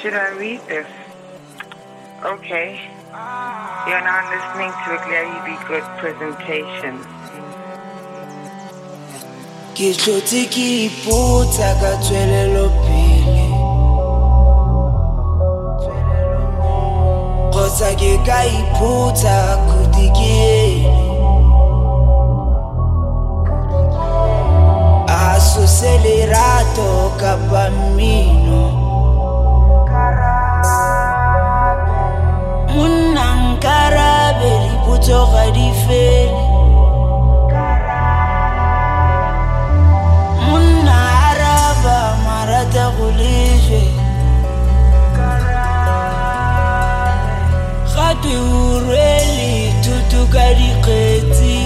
should I read this? Okay. You're now listening to a Glary Be Good presentation. ke tlhotse ke ipotsa ka tswelelopele kgotsa ke ka ipotsa ene a sose lerato kapa mmino monna nkarabe dipotso ga di fele monna araba marata go lejwe gate o rwele thuto ka dikgetsi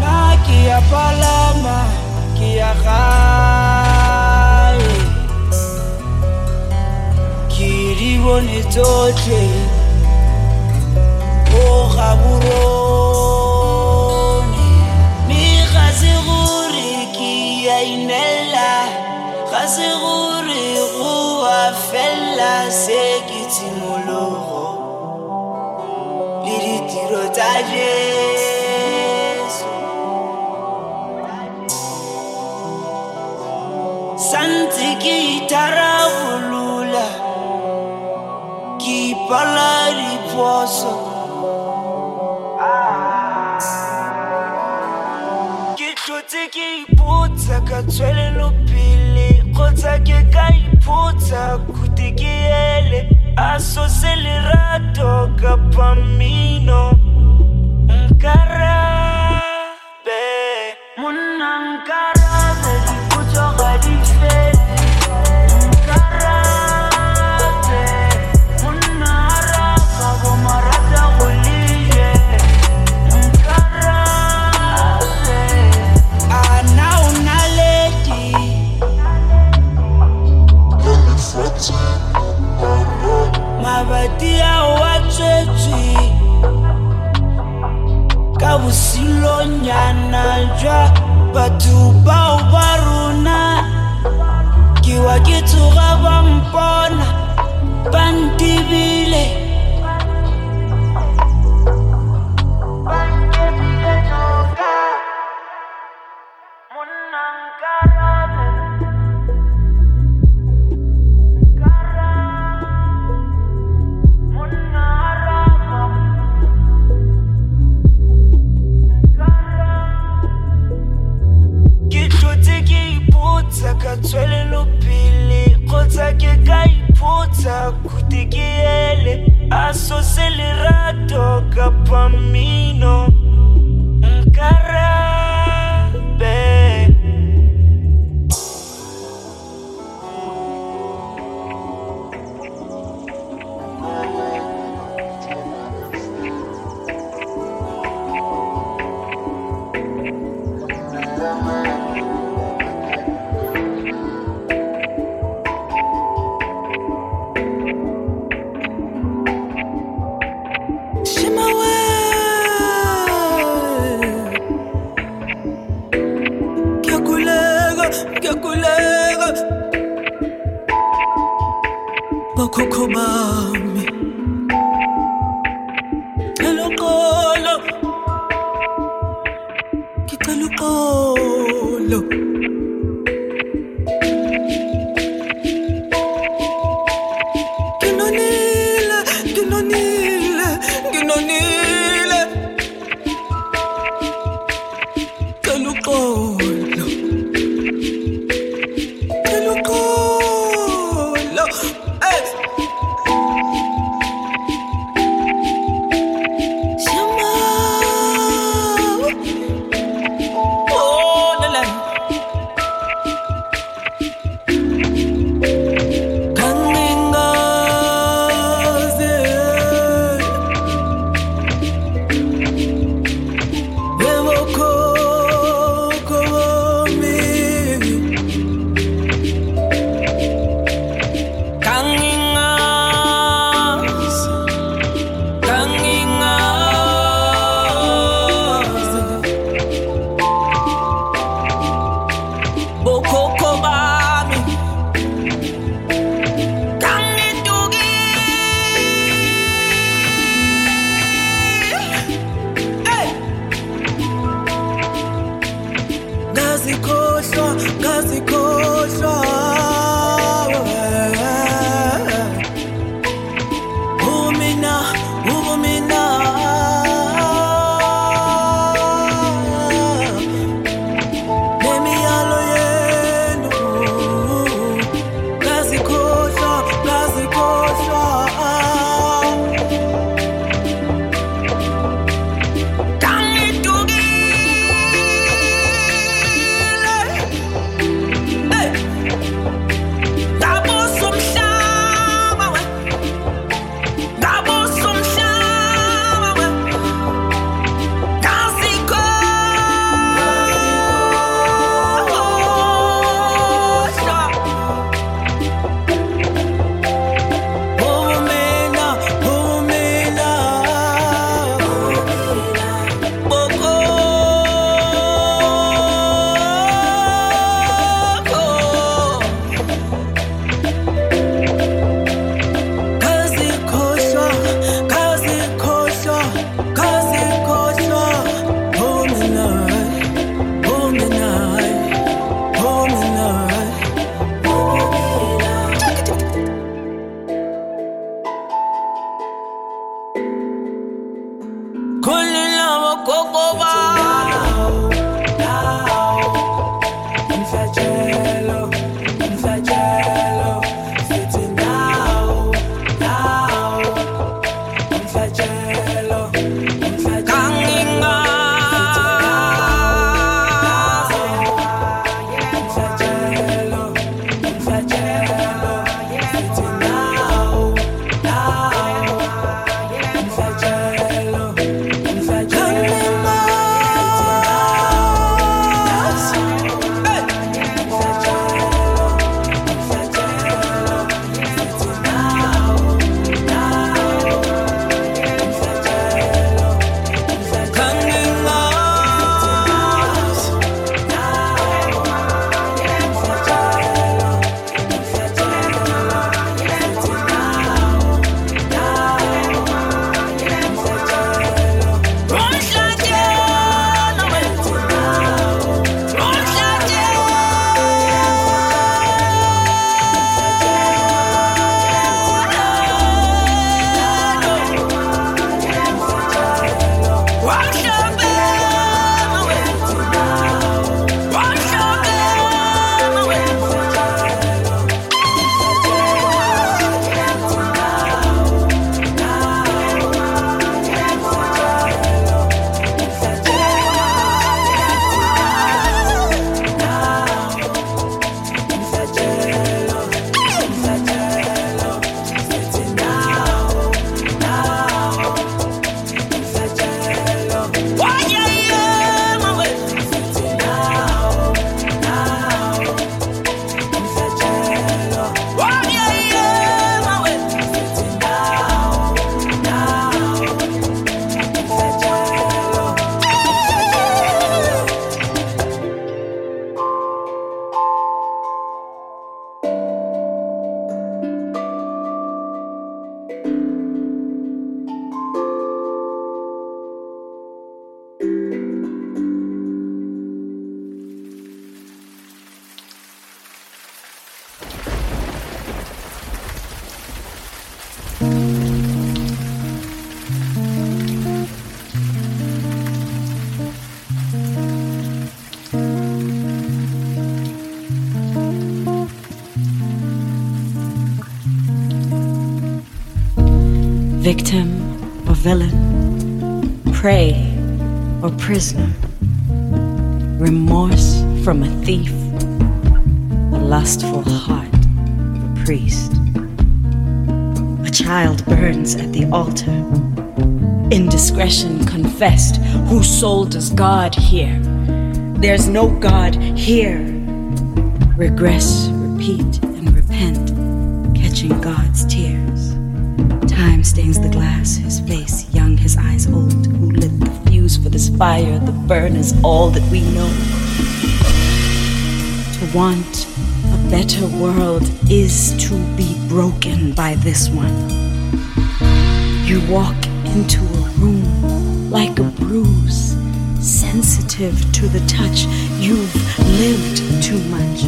na ke ya palama ke ya gae bone tsotlhe. O gaborone kgotsa ke ka ipotsa khuti ke bosilonyana jwa batho bao ba rona. Ke wa ke tsoga ba mpona ba khuti ke ele a sose lerato kapa mmino victim or villain, prey or prisoner, remorse from a thief, a lustful heart of a priest. A child burns at the altar, indiscretion confessed. Whose soul does God hear? There's no God here. Regress, repeat, and repent, catching God's tears. Stains the glass, his face young, his eyes old. Who lit the fuse for this fire? The burn is all that we know. To want a better world is to be broken by this one. You walk into a room like a bruise, sensitive to the touch. You've lived too much.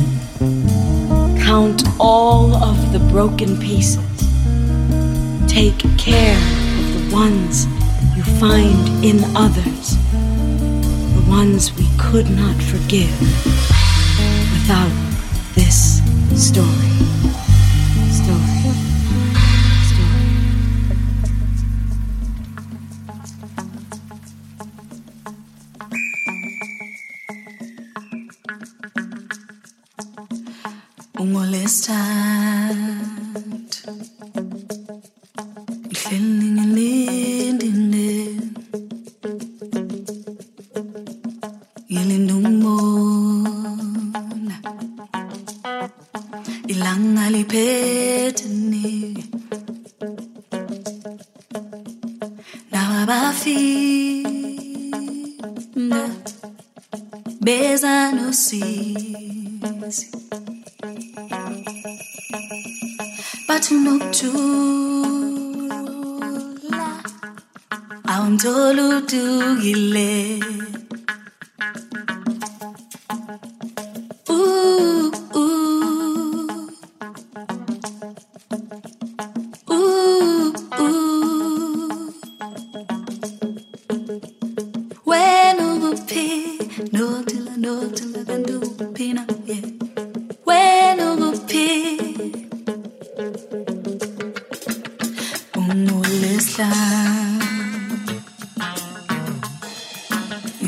Count all of the broken pieces. Take care of the ones you find in others, the ones we could not forgive without this story.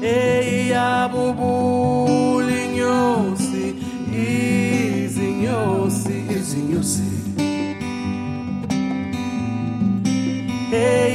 e abubulinhou-se, izinhou-se, izinhou-se. Ei,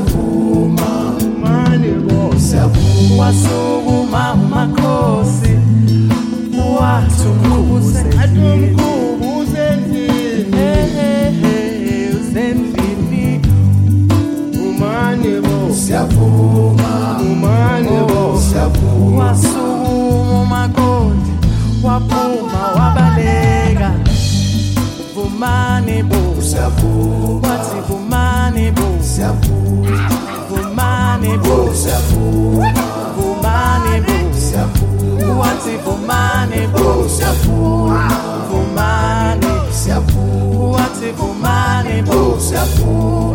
siyavuma, siyavuma, wasukuma se afunde.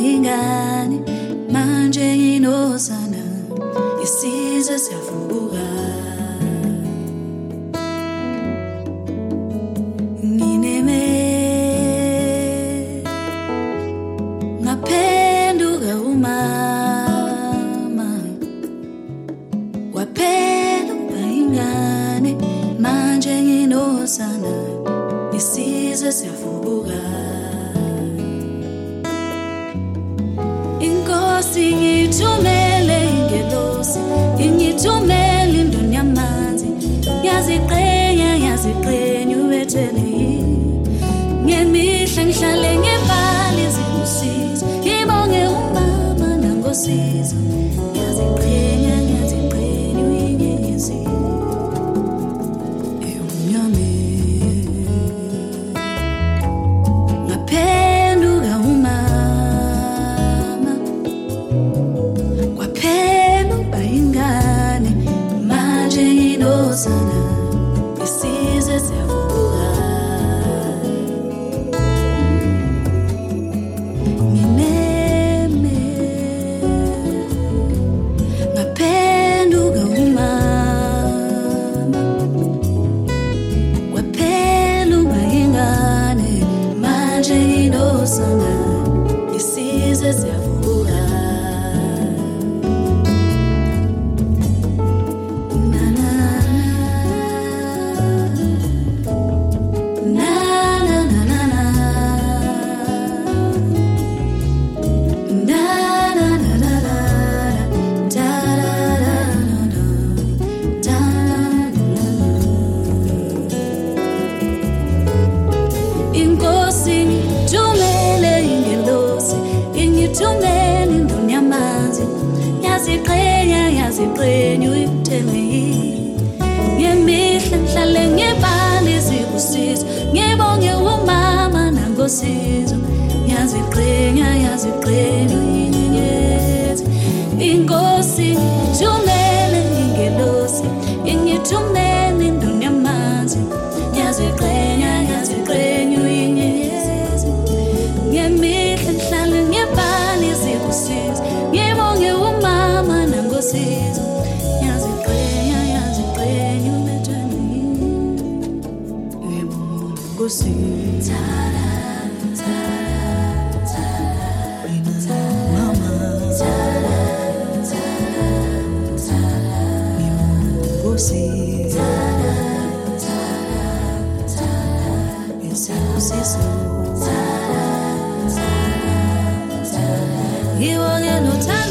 Ingane manje nginosana isizwe siyavuka Ngibonge nothando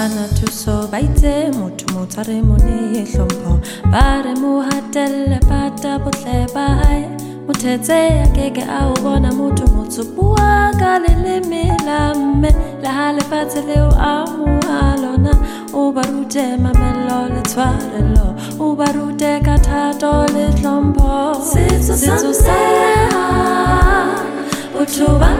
ana thuso ba itse motho motsho a re mo ne hlompho. Ba re mo hatelle pata botle ba hae mothetse a keke a o bona motho motsho bua ka leleme la mme le ha lefatshe leo a mo a lona o ba rute mamello le tshwarelo o ba rute ka thato le hlompho setso sa nneha botho ba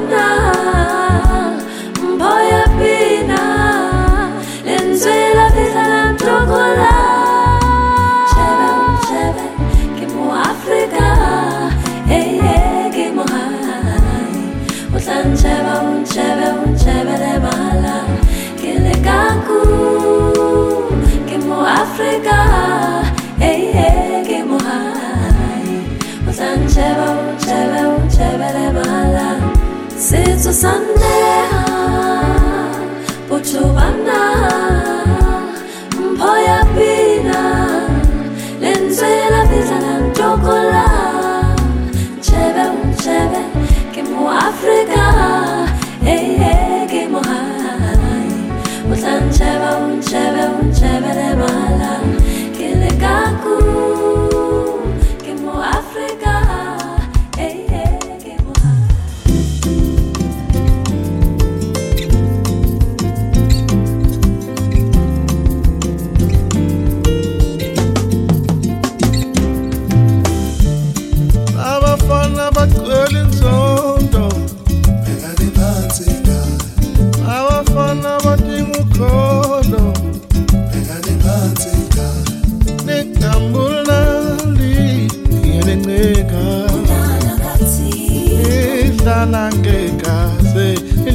Africa, hey, hey, kimo hai. Utan chebe, chebe, chebe le mahala. Sitsu sandeha, puchubana. poya pina, lenzwe la visa na chokola. Chebe, chebe, Africa, hey, hey, kimo hai. Utan chebe, chebe,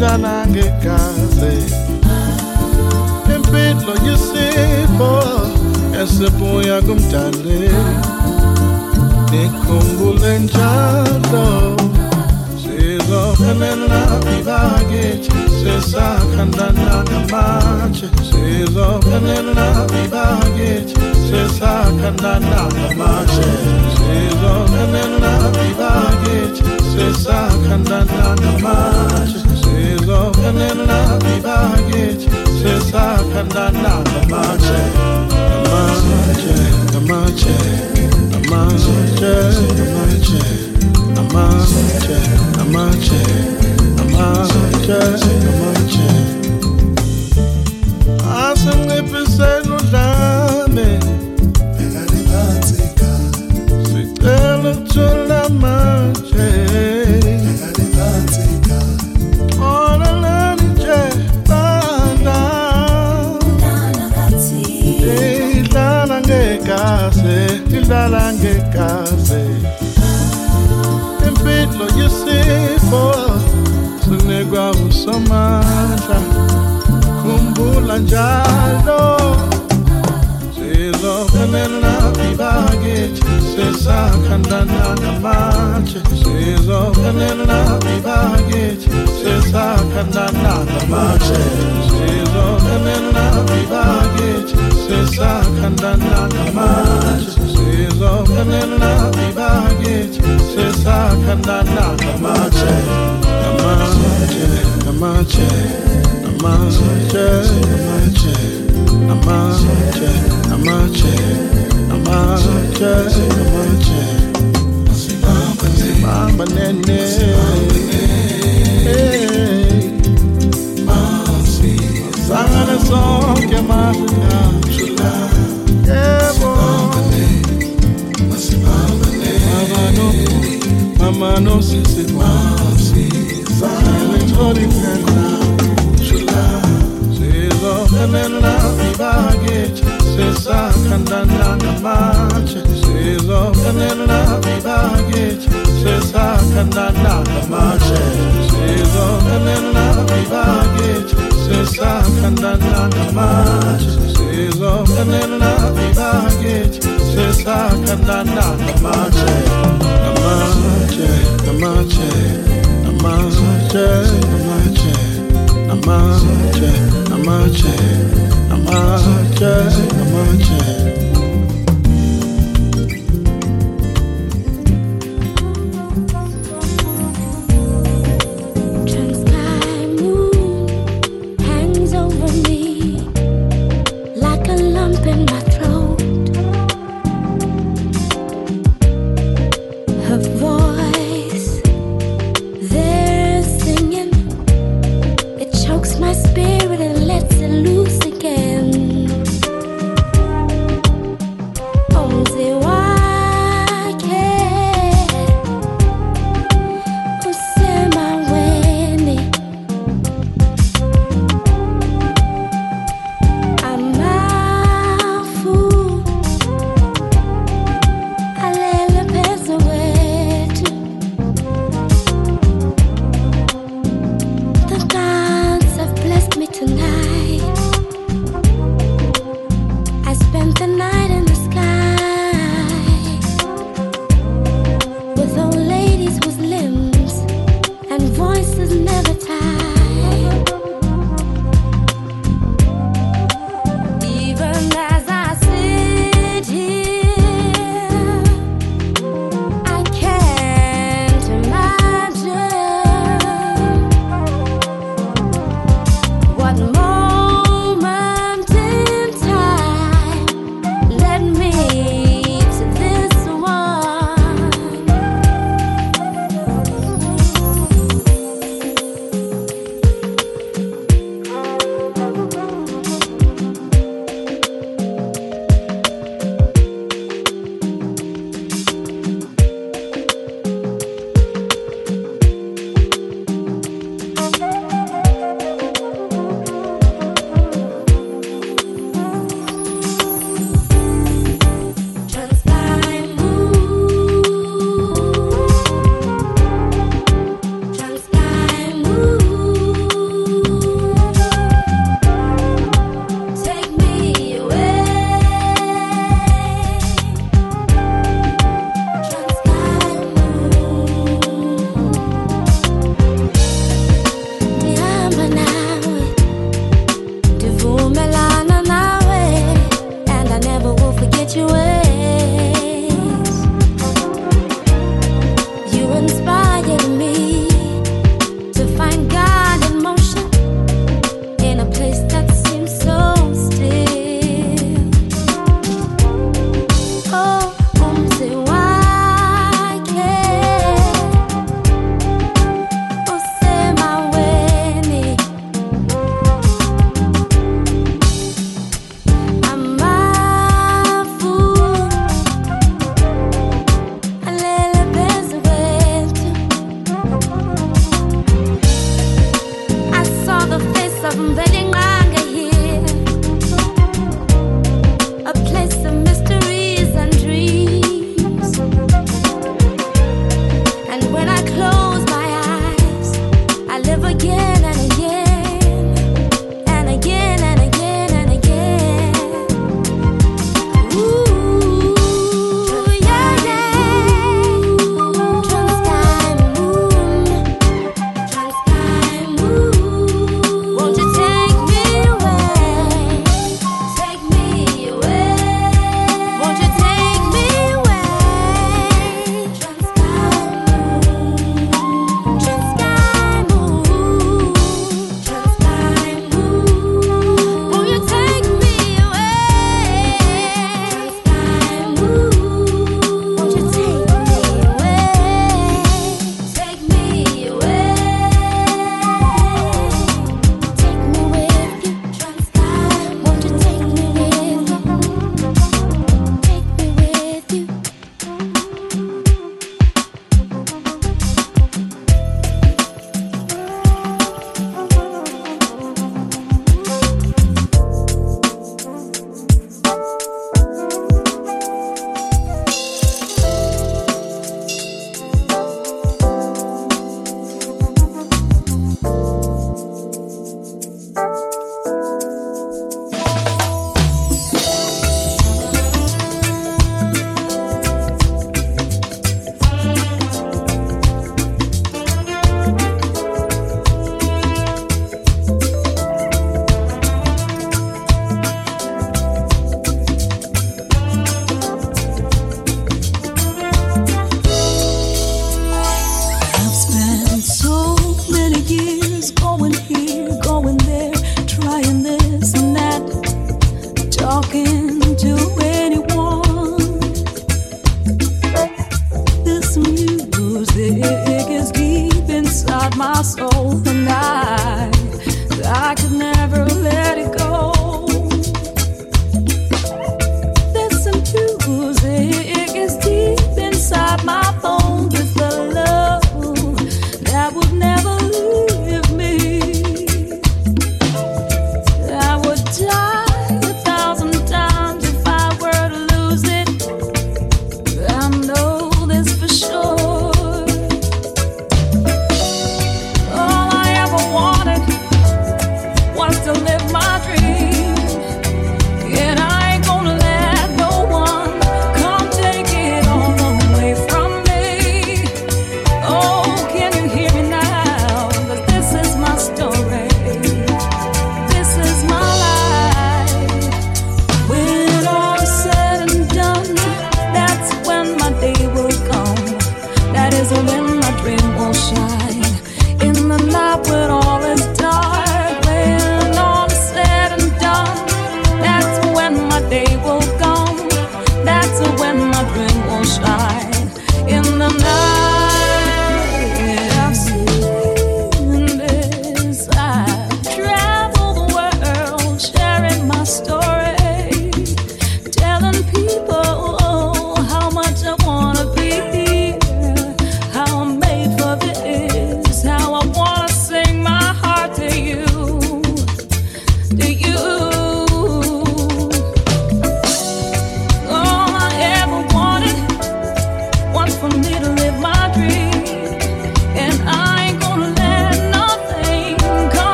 idlala ngegazi impilo yisipho esibuya kumdali nikhumbule njalo sizophelela ibakithi sesakhandana ngamatshe. Sizophelela ibakithi sesakhandana ngamatshe. Sizophelela ibakithi sesakhandana ngamatshe sizophelela ibakithi sesakhandana ngamatshe ngamatshe ngamatshe ngamatshe ngamatshe ngamatshe ngamatshe ngamatshe ngamatshe asinciphiseni